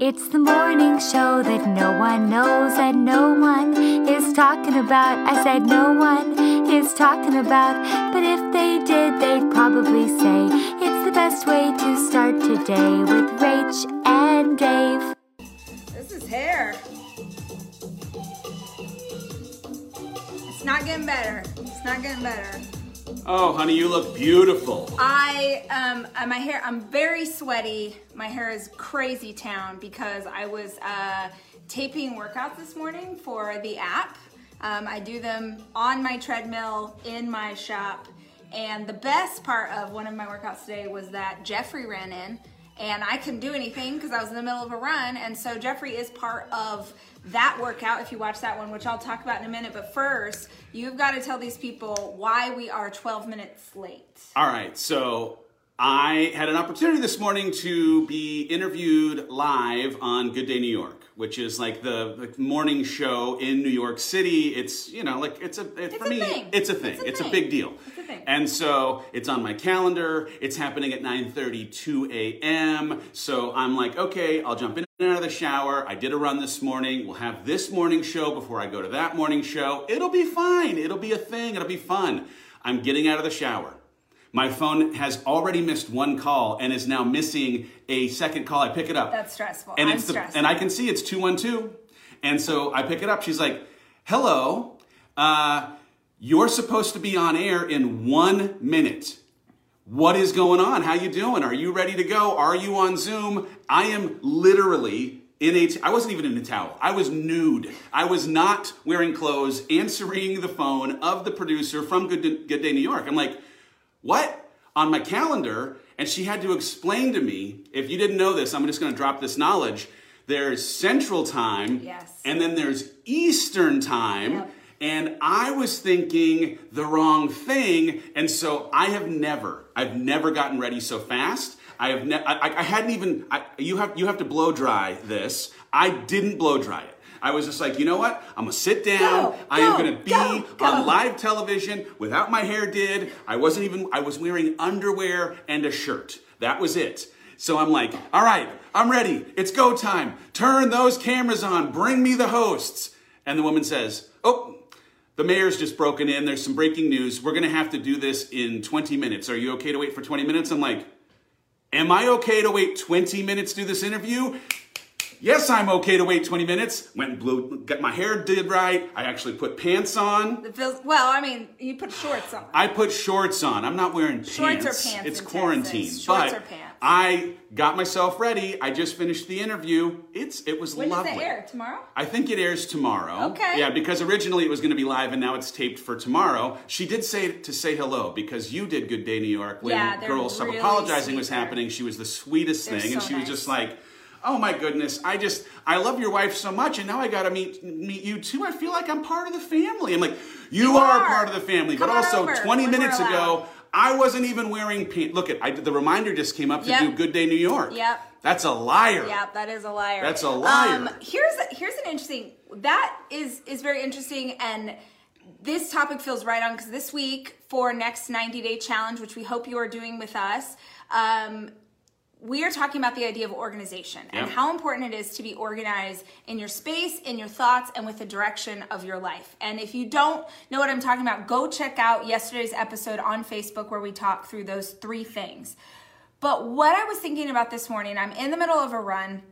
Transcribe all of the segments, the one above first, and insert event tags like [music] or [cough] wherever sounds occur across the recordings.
It's the morning show that no one knows and no one is talking about. I said no one is talking about, but if they did, they'd probably say it's the best way to start today with Rach and Dave. This is hair. It's not getting better. It's not getting better. Oh, honey, you look beautiful. I um uh, my hair I'm very sweaty. My hair is crazy town because I was uh, taping workouts this morning for the app. Um, I do them on my treadmill in my shop. And the best part of one of my workouts today was that Jeffrey ran in and I couldn't do anything because I was in the middle of a run. And so Jeffrey is part of that workout if you watch that one, which I'll talk about in a minute. But first, you've got to tell these people why we are 12 minutes late. All right, so I had an opportunity this morning to be interviewed live on Good Day New York, which is like the, the morning show in New York City. It's you know like it's a it, for a me thing. it's a thing. It's a It's, thing. a big deal. It's a thing. And so it's on my calendar. It's happening at 9:32 a.m. So I'm like, okay, I'll jump in and out of the shower. I did a run this morning. We'll have this morning show before I go to that morning show. It'll be fine. It'll be a thing. It'll be fun. I'm getting out of the shower. My phone has already missed one call and is now missing a second call. I pick it up. That's stressful. And I'm it's the, stressed. and I can see it's 212. And so I pick it up. She's like, "Hello. Uh, you're supposed to be on air in 1 minute." What is going on? How you doing? Are you ready to go? Are you on Zoom? I am literally in a t- I wasn't even in a towel. I was nude. I was not wearing clothes, answering the phone of the producer from Good, Good Day New York. I'm like, what? On my calendar, and she had to explain to me, if you didn't know this, I'm just going to drop this knowledge. There's Central Time, Yes. and then there's Eastern Time, Yep. and I was thinking the wrong thing, and so I have never, I've never gotten ready so fast. I have, ne- I, I- I hadn't even. I, you have, you have to blow dry this. I didn't blow dry it. I was just like, you know what? I'm gonna sit down. Go, I am go, gonna be go, go. on live television without my hair did. I wasn't even. I was wearing underwear and a shirt. That was it. So I'm like, all right, I'm ready. It's go time. Turn those cameras on. Bring me the hosts. And the woman says, oh. The mayor's just broken in. There's some breaking news. We're going to have to do this in 20 minutes. Are you okay to wait for 20 minutes? I'm like, Am I okay to wait 20 minutes to do this interview? Yes, I'm okay to wait 20 minutes. Went and blew, got my hair did right. I actually put pants on. It feels well. I mean, you put shorts on. I put shorts on. I'm not wearing pants. Shorts or pants It's quarantine. Texas. Shorts but or pants. I got myself ready. I just finished the interview. It's it was When does lovely. it air? Tomorrow? I think it airs tomorrow. Okay. Yeah, because originally it was going to be live and now it's taped for tomorrow. She did say to say hello because you did Good Day New York when Yeah, Girls Stop Apologizing was happening. She was the sweetest They're thing and so she was just like, "Oh my goodness, I just I love your wife so much and now I got to meet meet you too. I feel like I'm part of the family." I'm like, "You, You are, are. part of the family." Come but also over 20 when we're minutes ago, I wasn't even wearing pants. Look at I, the reminder just came up to Yep. do Good Day New York. Yep. That's a liar. Yep, that is a liar. That's a liar. Um, here's here's an interesting. That is is very interesting, and this topic feels right on because this week for next 90 day challenge, which we hope you are doing with us. Um, we are talking about the idea of organization and how important it is to be organized in your space, in your thoughts, and with the direction of your life. And if you don't know what I'm talking about, go check out yesterday's episode on Facebook where we talk through those three things. But what I was thinking about this morning, I'm in the middle of a run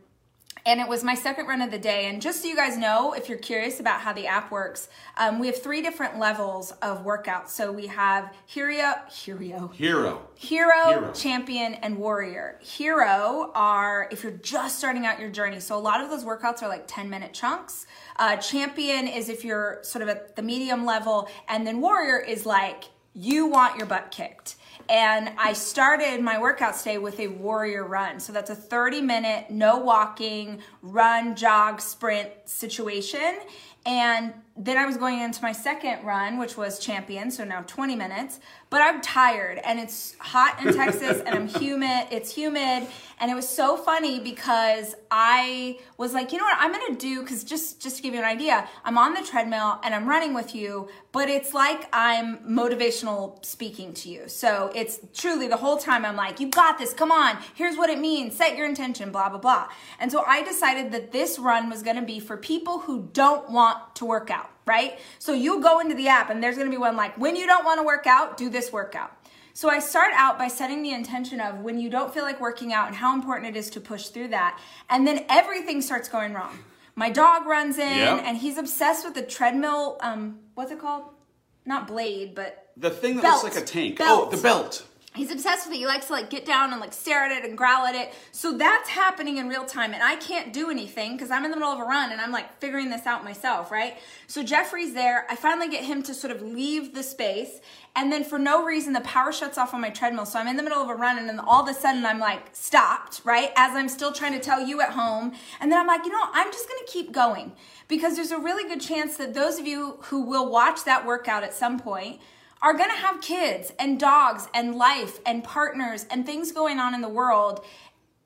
and it was my second run of the day. And just so you guys know, if you're curious about how the app works, um, we have three different levels of workouts. So we have hero, hero, Hero. Hero, Hero. champion, and warrior. Hero are if you're just starting out your journey. So a lot of those workouts are like 10 minute chunks. Uh, champion is if you're sort of at the medium level. And then warrior is like you want your butt kicked. And I started my workout today with a warrior run. So that's a 30 minute, no walking, run, jog, sprint situation. And then I was going into my second run, which was champion, so now 20 minutes. But I'm tired and it's hot in Texas and I'm [laughs] humid. It's humid. And it was so funny because I was like, you know what, I'm gonna do, because just, just to give you an idea, I'm on the treadmill and I'm running with you, but it's like I'm motivational speaking to you. So it's truly the whole time I'm like, you got this, come on, here's what it means, set your intention, blah, blah, blah. And so I decided that this run was gonna be for people who don't want to work out right? So you go into the app and there's gonna be one like, when you don't wanna work out, do this workout. So I start out by setting the intention of when you don't feel like working out and how important it is to push through that. And then everything starts going wrong. My dog runs in Yep. and he's obsessed with the treadmill, um, what's it called? Not blade, but The thing that Belt. looks like a tank. Belt. Oh, the belt. He's obsessed with it. He likes to like get down and like stare at it and growl at it. So that's happening in real time. And I can't do anything because I'm in the middle of a run and I'm like figuring this out myself, right? So Jeffrey's there. I finally get him to sort of leave the space. And then for no reason, the power shuts off on my treadmill. So I'm in the middle of a run and then all of a sudden I'm like stopped, right? As I'm still trying to tell you at home. And then I'm like, you know, I'm just going to keep going because there's a really good chance that those of you who will watch that workout at some point are going to have kids and dogs and life and partners and things going on in the world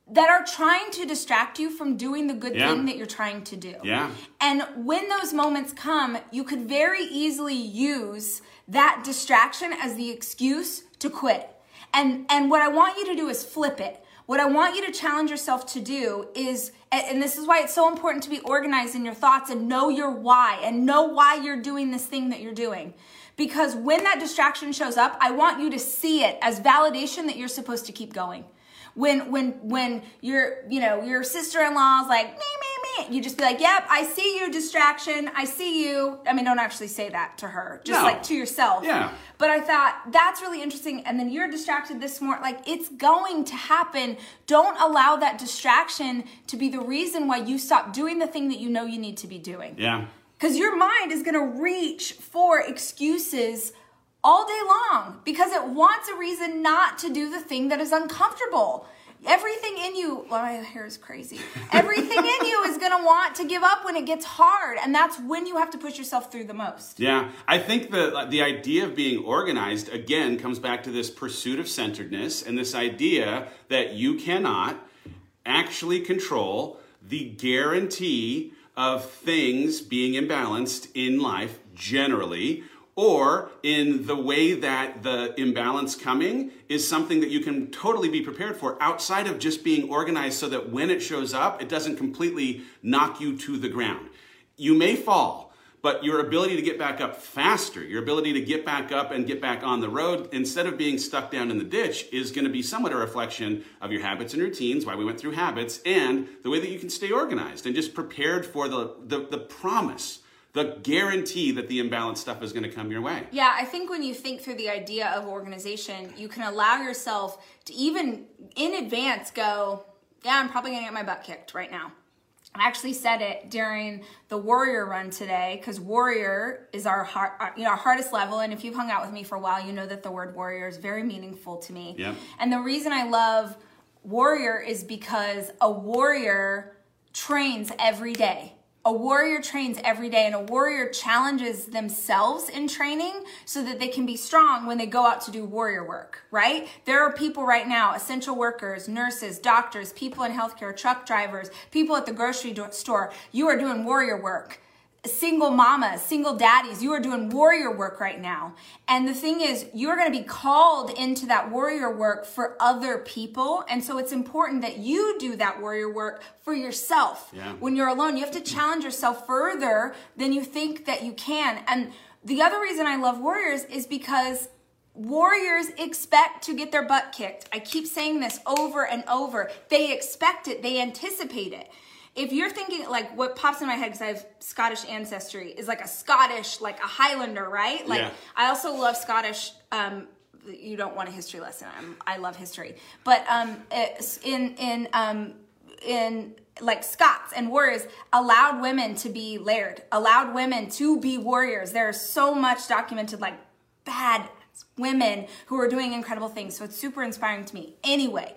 that are trying to distract you from doing the good Yeah. thing that you're trying to do. Yeah. And when those moments come, you could very easily use that distraction as the excuse to quit. And and what I want you to do is flip it. What I want you to challenge yourself to do is and and this is why it's so important to be organized in your thoughts and know your why and know why you're doing this thing that you're doing. Because when that distraction shows up, I want you to see it as validation that you're supposed to keep going. When when when your you know your sister-in-law's like me me me, you just be like, "Yep, I see you, distraction. I see you." I mean, don't actually say that to her, just No. like to yourself. Yeah. But I thought that's really interesting. And then you're distracted this morning. Like it's going to happen. Don't allow that distraction to be the reason why you stop doing the thing that you know you need to be doing. Yeah. Because your mind is going to reach for excuses all day long because it wants a reason not to do the thing that is uncomfortable. Everything in you, well, my hair is crazy. [laughs] Everything in you is going to want to give up when it gets hard. And that's when you have to push yourself through the most. Yeah, I think the uh, the idea of being organized again comes back to this pursuit of centeredness and this idea that you cannot actually control the guarantee of things being imbalanced in life generally or in the way that the imbalance coming is something that you can totally be prepared for outside of just being organized so that when it shows up it doesn't completely knock you to the ground. You may fall but your ability to get back up faster, your ability to get back up and get back on the road instead of being stuck down in the ditch is going to be somewhat a reflection of your habits and routines, why we went through habits, and the way that you can stay organized and just prepared for the, the, the promise, the guarantee that the imbalanced stuff is going to come your way. Yeah, I think when you think through the idea of organization, you can allow yourself to even in advance go, yeah, I'm probably going to get my butt kicked right now. I actually said it during the Warrior run today because Warrior is our, hard, our you know our hardest level, and if you've hung out with me for a while, you know that the word Warrior is very meaningful to me. Yep. And the reason I love Warrior is because a warrior trains every day. A warrior trains every day, and a warrior challenges themselves in training so that they can be strong when they go out to do warrior work, right? There are people right now, essential workers, nurses, doctors, people in healthcare, truck drivers, people at the grocery store. You are doing warrior work single mamas, single daddies, you are doing warrior work right now. And the thing is, you're going to be called into that warrior work for other people. And so it's important that you do that warrior work for yourself. Yeah. When you're alone, you have to challenge yourself further than you think that you can. And the other reason I love warriors is because Warriors expect to get their butt kicked. I keep saying this over and over. They expect it, they anticipate it. If you're thinking like what pops in my head because I have Scottish ancestry is like a Scottish, like a Highlander, right? Like Yeah. I also love Scottish. Um, you don't want a history lesson. I'm, I love history, but um, in in um, in like Scots and warriors allowed women to be laird, allowed women to be warriors. There's so much documented like bad women who are doing incredible things. So it's super inspiring to me. Anyway,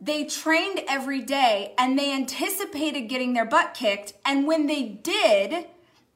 they trained every day and they anticipated getting their butt kicked. And when they did,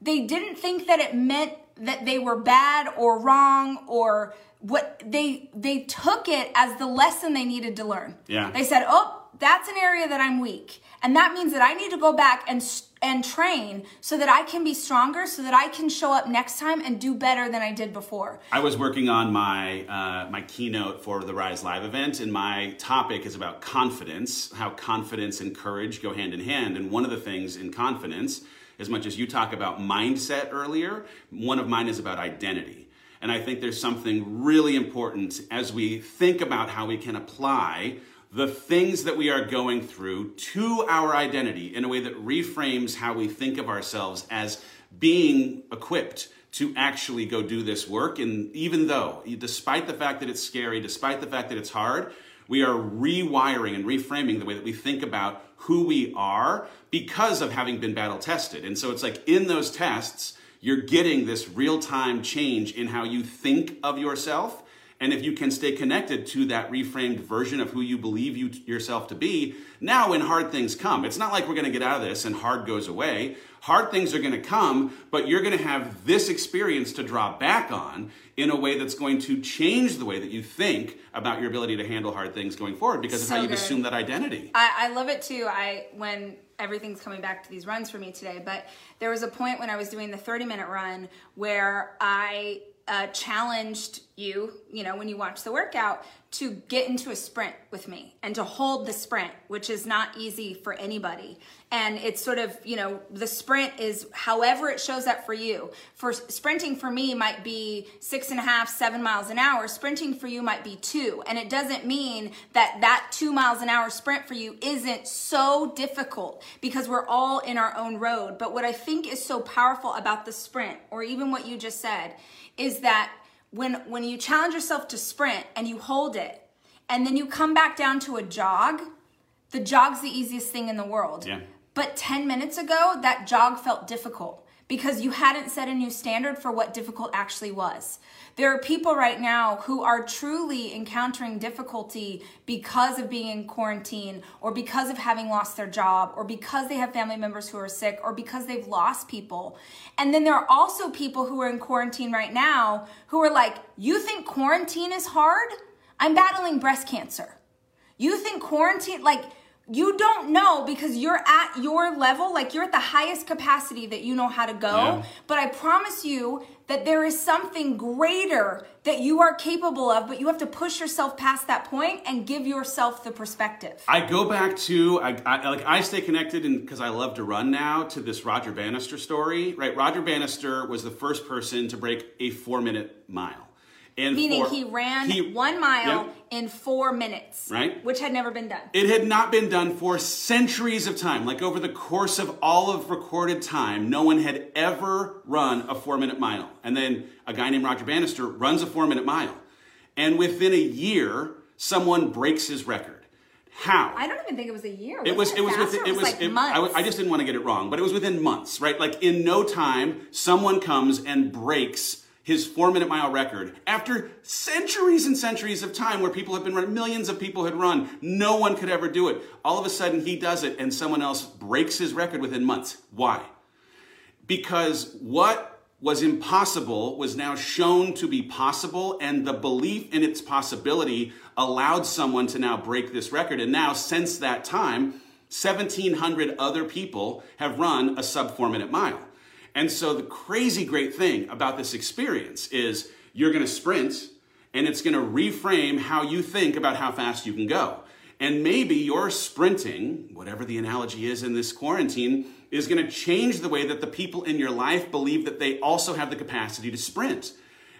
they didn't think that it meant that they were bad or wrong or what they they took it as the lesson they needed to learn. Yeah. They said, "Oh, that's an area that I'm weak." And that means that I need to go back and and train so that I can be stronger so that I can show up next time and do better than I did before. I was working on my uh, my keynote for the Rise Live event, and my topic is about confidence, how confidence and courage go hand in hand. And one of the things in confidence, as much as you talk about mindset earlier, one of mine is about identity. And I think there's something really important as we think about how we can apply the things that we are going through to our identity in a way that reframes how we think of ourselves as being equipped to actually go do this work. And even though, despite the fact that it's scary, despite the fact that it's hard, we are rewiring and reframing the way that we think about who we are because of having been battle tested. And so it's like in those tests, you're getting this real time change in how you think of yourself and if you can stay connected to that reframed version of who you believe you yourself to be, now when hard things come, it's not like we're going to get out of this and hard goes away. Hard things are going to come, but you're going to have this experience to draw back on in a way that's going to change the way that you think about your ability to handle hard things going forward because So of how you've good. assumed that identity. I, I love it too. I when everything's coming back to these runs for me today, but there was a point when I was doing the 30 minute run where I uh, challenged you, you know, when you watch the workout, to get into a sprint with me and to hold the sprint, which is not easy for anybody. And it's sort of, you know, the sprint is however it shows up for you. For sprinting for me might be six and a half, seven miles an hour. Sprinting for you might be two. And it doesn't mean that that two miles an hour sprint for you isn't so difficult because we're all in our own road. But what I think is so powerful about the sprint, or even what you just said, is that when when you challenge yourself to sprint and you hold it and then you come back down to a jog the jog's the easiest thing in the world Yeah. but 10 minutes ago that jog felt difficult because you hadn't set a new standard for what difficult actually was there are people right now who are truly encountering difficulty because of being in quarantine or because of having lost their job or because they have family members who are sick or because they've lost people. And then there are also people who are in quarantine right now who are like, You think quarantine is hard? I'm battling breast cancer. You think quarantine, like, you don't know because you're at your level, like you're at the highest capacity that you know how to go. Yeah. But I promise you that there is something greater that you are capable of, but you have to push yourself past that point and give yourself the perspective. I go back to I, I like I stay connected and because I love to run now to this Roger Bannister story. Right, Roger Bannister was the first person to break a four minute mile, and Meaning for- he ran he- one mile Yep. in four minutes, Right. Which had never been done. It had not been done for centuries of time. Like over the course of all of recorded time, no one had ever run a four minute mile. And then a guy named Roger Bannister runs a four minute mile. And within a year, someone breaks his record. How? I don't even think it was a year. It was. Wasn't It was. Within, it was. like it- months. I, I just didn't want to get it wrong, but it was within months, right? Like in no time, someone comes and breaks his four-minute mile record after centuries and centuries of time where people have been running. Millions of people had run. No one could ever do it. All of a sudden, he does it, and someone else breaks his record within months. Why? because what was impossible was now shown to be possible, and the belief in its possibility allowed someone to now break this record. And now, since that time, 1,700 other people have run a sub four minute mile. And so, the crazy great thing about this experience is you're going to sprint, and it's going to reframe how you think about how fast you can go. And maybe your sprinting, whatever the analogy is in this quarantine, is going to change the way that the people in your life believe that they also have the capacity to sprint.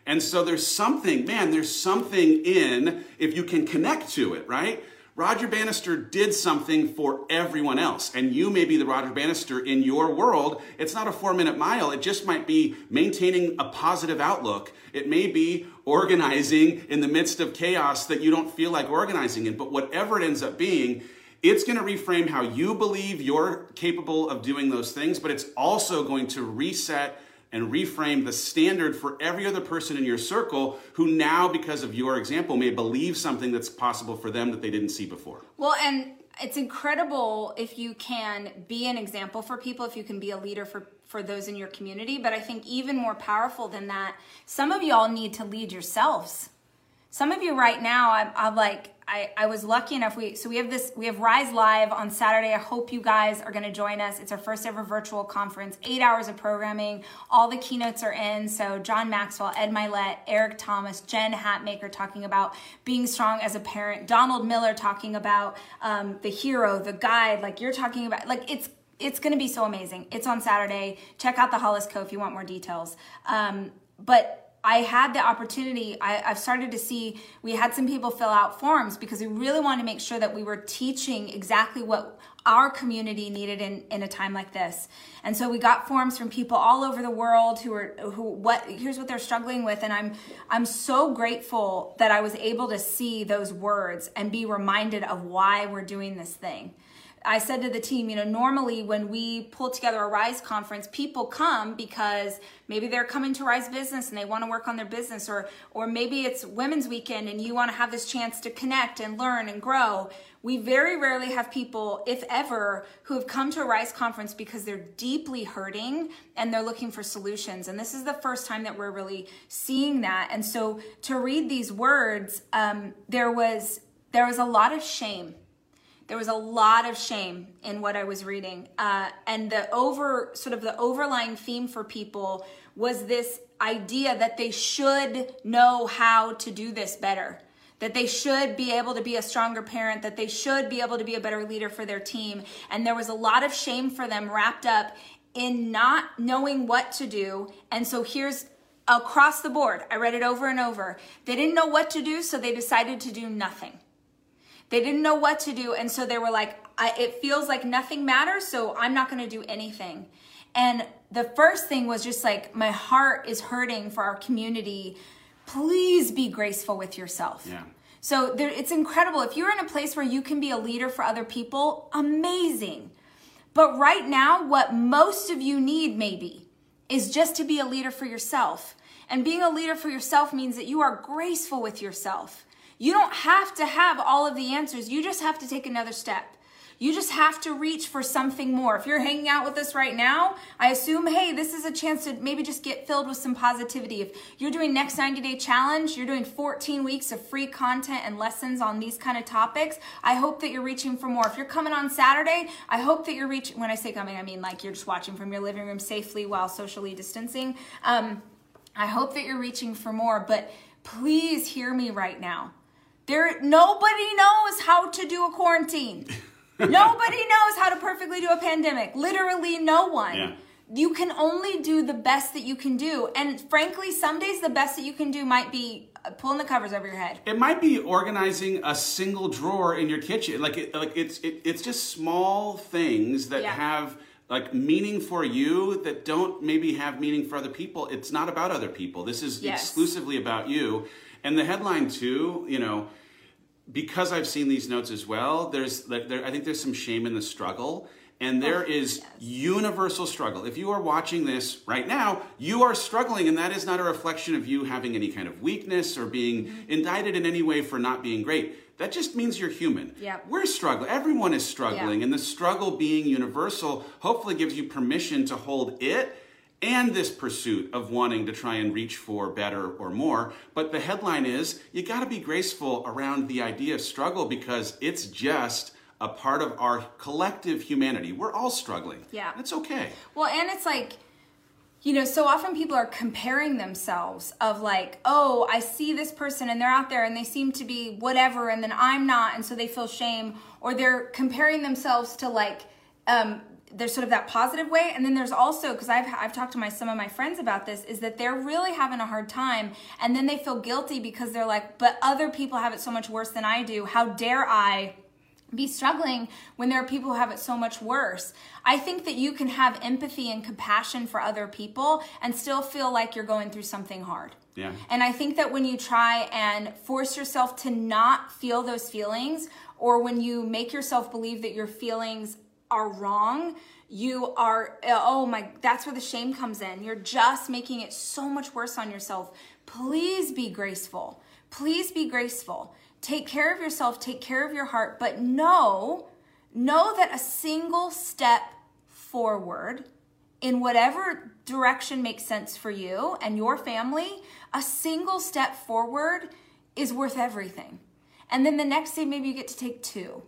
And so there's something, man, there's something in if you can connect to it, right? Roger Bannister did something for everyone else. And you may be the Roger Bannister in your world. It's not a four minute mile. It just might be maintaining a positive outlook. It may be organizing in the midst of chaos that you don't feel like organizing in. But whatever it ends up being, it's going to reframe how you believe you're capable of doing those things, but it's also going to reset and reframe the standard for every other person in your circle who now, because of your example, may believe something that's possible for them that they didn't see before. Well, and it's incredible if you can be an example for people, if you can be a leader for for those in your community. But I think even more powerful than that, some of y'all need to lead yourselves. Some of you right now, I'm, I'm like, I, I was lucky enough. We so we have this we have Rise Live on Saturday. I hope you guys are going to join us. It's our first ever virtual conference. Eight hours of programming. All the keynotes are in. So John Maxwell, Ed Mylett, Eric Thomas, Jen Hatmaker talking about being strong as a parent. Donald Miller talking about um, the hero, the guide. Like you're talking about. Like it's it's going to be so amazing. It's on Saturday. Check out the Hollis Co. if you want more details. Um, but I had the opportunity, I, have started to see, we had some people fill out forms because we really wanted to make sure that we were teaching exactly what our community needed in, in a time like this. And so we got forms from people all over the world who are who what here's what they're struggling with. And I'm I'm so grateful that I was able to see those words and be reminded of why we're doing this thing. I said to the team, you know, normally when we pull together a Rise conference, people come because maybe they're coming to Rise Business and they want to work on their business, or or maybe it's Women's Weekend and you want to have this chance to connect and learn and grow. We very rarely have people, if ever, who have come to a Rise conference because they're deeply hurting and they're looking for solutions. And this is the first time that we're really seeing that. And so to read these words, um, there was there was a lot of shame there was a lot of shame in what I was reading. Uh, and the over, sort of the overlying theme for people was this idea that they should know how to do this better, that they should be able to be a stronger parent, that they should be able to be a better leader for their team. And there was a lot of shame for them wrapped up in not knowing what to do. And so here's across the board, I read it over and over. They didn't know what to do, so they decided to do nothing. They didn't know what to do. And so they were like, it feels like nothing matters, so I'm not going to do anything. And the first thing was just like, my heart is hurting for our community. Please be graceful with yourself. Yeah. So there, it's incredible. If you're in a place where you can be a leader for other people, amazing. But right now, what most of you need maybe is just to be a leader for yourself. And being a leader for yourself means that you are graceful with yourself. You don't have to have all of the answers. You just have to take another step. You just have to reach for something more. If you're hanging out with us right now, I assume, hey, this is a chance to maybe just get filled with some positivity. If you're doing next 90 day challenge, you're doing 14 weeks of free content and lessons on these kind of topics. I hope that you're reaching for more. If you're coming on Saturday, I hope that you're reaching, when I say coming, I mean like you're just watching from your living room safely while socially distancing. Um, I hope that you're reaching for more, but please hear me right now there, nobody knows how to do a quarantine. [laughs] nobody knows how to perfectly do a pandemic. Literally, no one. Yeah. You can only do the best that you can do, and frankly, some days the best that you can do might be uh, pulling the covers over your head. It might be organizing a single drawer in your kitchen. Like, it, like it's it, it's just small things that Yeah. have like meaning for you that don't maybe have meaning for other people. It's not about other people. This is Yes. exclusively about you. And the headline too, you know, because I've seen these notes as well. There's like there, I think there's some shame in the struggle. And there oh, is universal struggle. If you are watching this right now, you are struggling, and that is not a reflection of you having any kind of weakness or being mm-hmm. indicted in any way for not being great. That just means you're human. Yep. We're struggling. Everyone is struggling. Yeah. And the struggle being universal hopefully gives you permission to hold it and this pursuit of wanting to try and reach for better or more. But the headline is you got to be graceful around the idea of struggle because it's just a part of our collective humanity. We're all struggling. Yeah. It's okay. Well, and it's like, you know, so often people are comparing themselves of like, oh, I see this person and they're out there and they seem to be whatever, and then I'm not, and so they feel shame, or they're comparing themselves to like, um, there's sort of that positive way, and then there's also because I've I've talked to my some of my friends about this is that they're really having a hard time, and then they feel guilty because they're like, but other people have it so much worse than I do. How dare I? be struggling when there are people who have it so much worse. I think that you can have empathy and compassion for other people and still feel like you're going through something hard. Yeah. And I think that when you try and force yourself to not feel those feelings, or when you make yourself believe that your feelings are wrong, you are, oh my, that's where the shame comes in. You're just making it so much worse on yourself. Please be graceful. Please be graceful. Take care of yourself, take care of your heart, but know know that a single step forward in whatever direction makes sense for you and your family, a single step forward is worth everything. And then the next day, maybe you get to take two.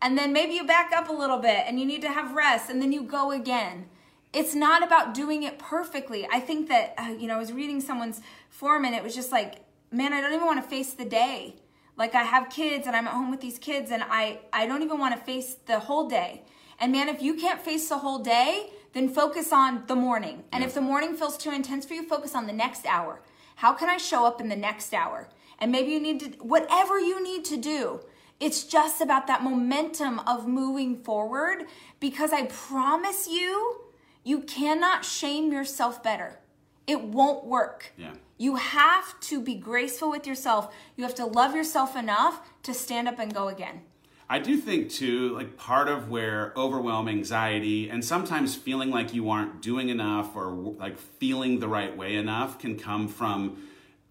And then maybe you back up a little bit and you need to have rest and then you go again. It's not about doing it perfectly. I think that, uh, you know, I was reading someone's form and it was just like, man, I don't even want to face the day. Like I have kids and I'm at home with these kids and I, I don't even want to face the whole day. And man, if you can't face the whole day, then focus on the morning. And if the morning feels too intense for you, focus on the next hour. How can I show up in the next hour? And maybe you need to, whatever you need to do, it's just about that momentum of moving forward because I promise you, you cannot shame yourself better. It won't work. Yeah. You have to be graceful with yourself. You have to love yourself enough to stand up and go again. I do think too, like part of where overwhelm, anxiety, and sometimes feeling like you aren't doing enough or like feeling the right way enough can come from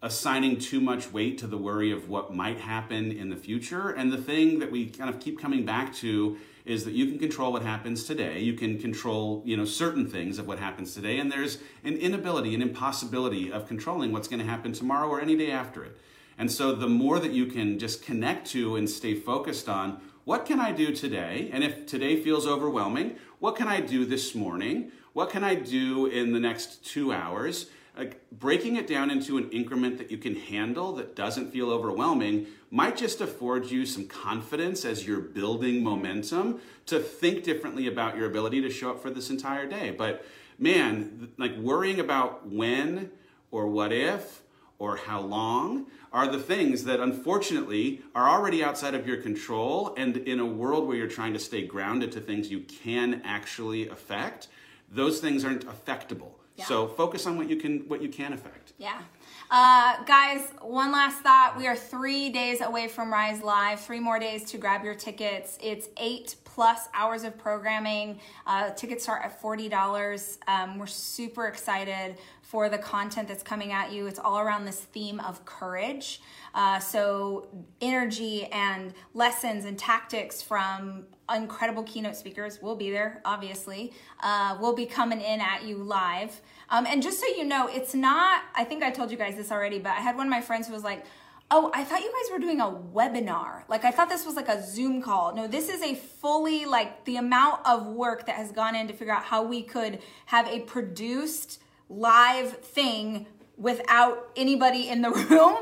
assigning too much weight to the worry of what might happen in the future. And the thing that we kind of keep coming back to is that you can control what happens today. You can control, you know, certain things of what happens today. And there's an inability, an impossibility of controlling what's going to happen tomorrow or any day after it. And so the more that you can just connect to and stay focused on what can I do today? And if today feels overwhelming, what can I do this morning? What can I do in the next two hours? Like breaking it down into an increment that you can handle that doesn't feel overwhelming might just afford you some confidence as you're building momentum to think differently about your ability to show up for this entire day. But man, like worrying about when or what if or how long are the things that unfortunately are already outside of your control and in a world where you're trying to stay grounded to things you can actually affect those things aren't affectable so focus on what you can what you can affect Yeah. Uh, guys, one last thought. We are three days away from Rise Live, three more days to grab your tickets. It's eight plus hours of programming. Uh, tickets start at $40. Um, we're super excited for the content that's coming at you. It's all around this theme of courage. Uh, so, energy and lessons and tactics from incredible keynote speakers will be there, obviously. Uh, we'll be coming in at you live. Um, and just so you know, it's not, I think I told you guys this already, but I had one of my friends who was like, Oh, I thought you guys were doing a webinar. Like, I thought this was like a Zoom call. No, this is a fully, like, the amount of work that has gone in to figure out how we could have a produced live thing without anybody in the [laughs] room.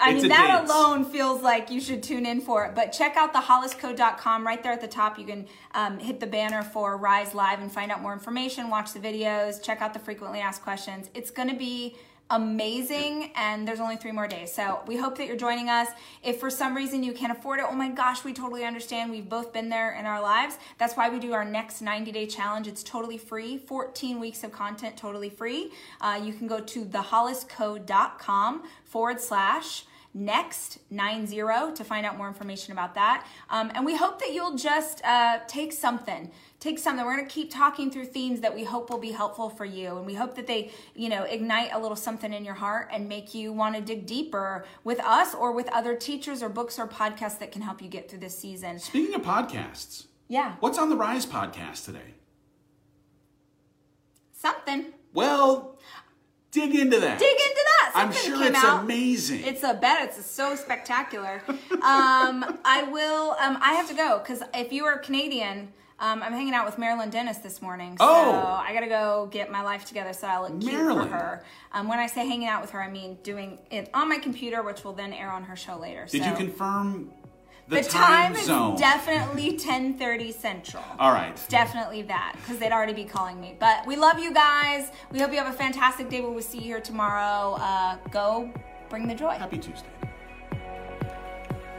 I It's mean, that alone feels like you should tune in for it. But check out the hollisco.com right there at the top. You can um, hit the banner for Rise Live and find out more information, watch the videos, check out the frequently asked questions. It's going to be amazing and there's only three more days. So we hope that you're joining us. If for some reason you can't afford it oh my gosh we totally understand. We've both been there in our lives. That's why we do our next 90 day challenge. It's totally free 14 weeks of content totally free. Uh, you can go to thehollisco.com forward slash next 90 to find out more information about that. Um, and we hope that you'll just uh, take something take some something we're going to keep talking through themes that we hope will be helpful for you and we hope that they you know ignite a little something in your heart and make you want to dig deeper with us or with other teachers or books or podcasts that can help you get through this season speaking of podcasts yeah what's on the rise podcast today something well dig into that dig into that i'm sure it's out. amazing It's a bet. It's so spectacular. [laughs] um, I will. Um, I have to go because if you are Canadian, um, I'm hanging out with Marilyn Denis this morning. So Oh. I gotta go get my life together so I look cute Marilyn. for her. Um, when I say hanging out with her, I mean doing it on my computer, which will then air on her show later. did so. you confirm the, The time, zone is definitely 10:30 Central. [laughs] all right Definitely that, because they'd already be calling me. But we love you guys. We hope you have a fantastic day. We'll see you here tomorrow. Uh, go bring the joy. happy tuesday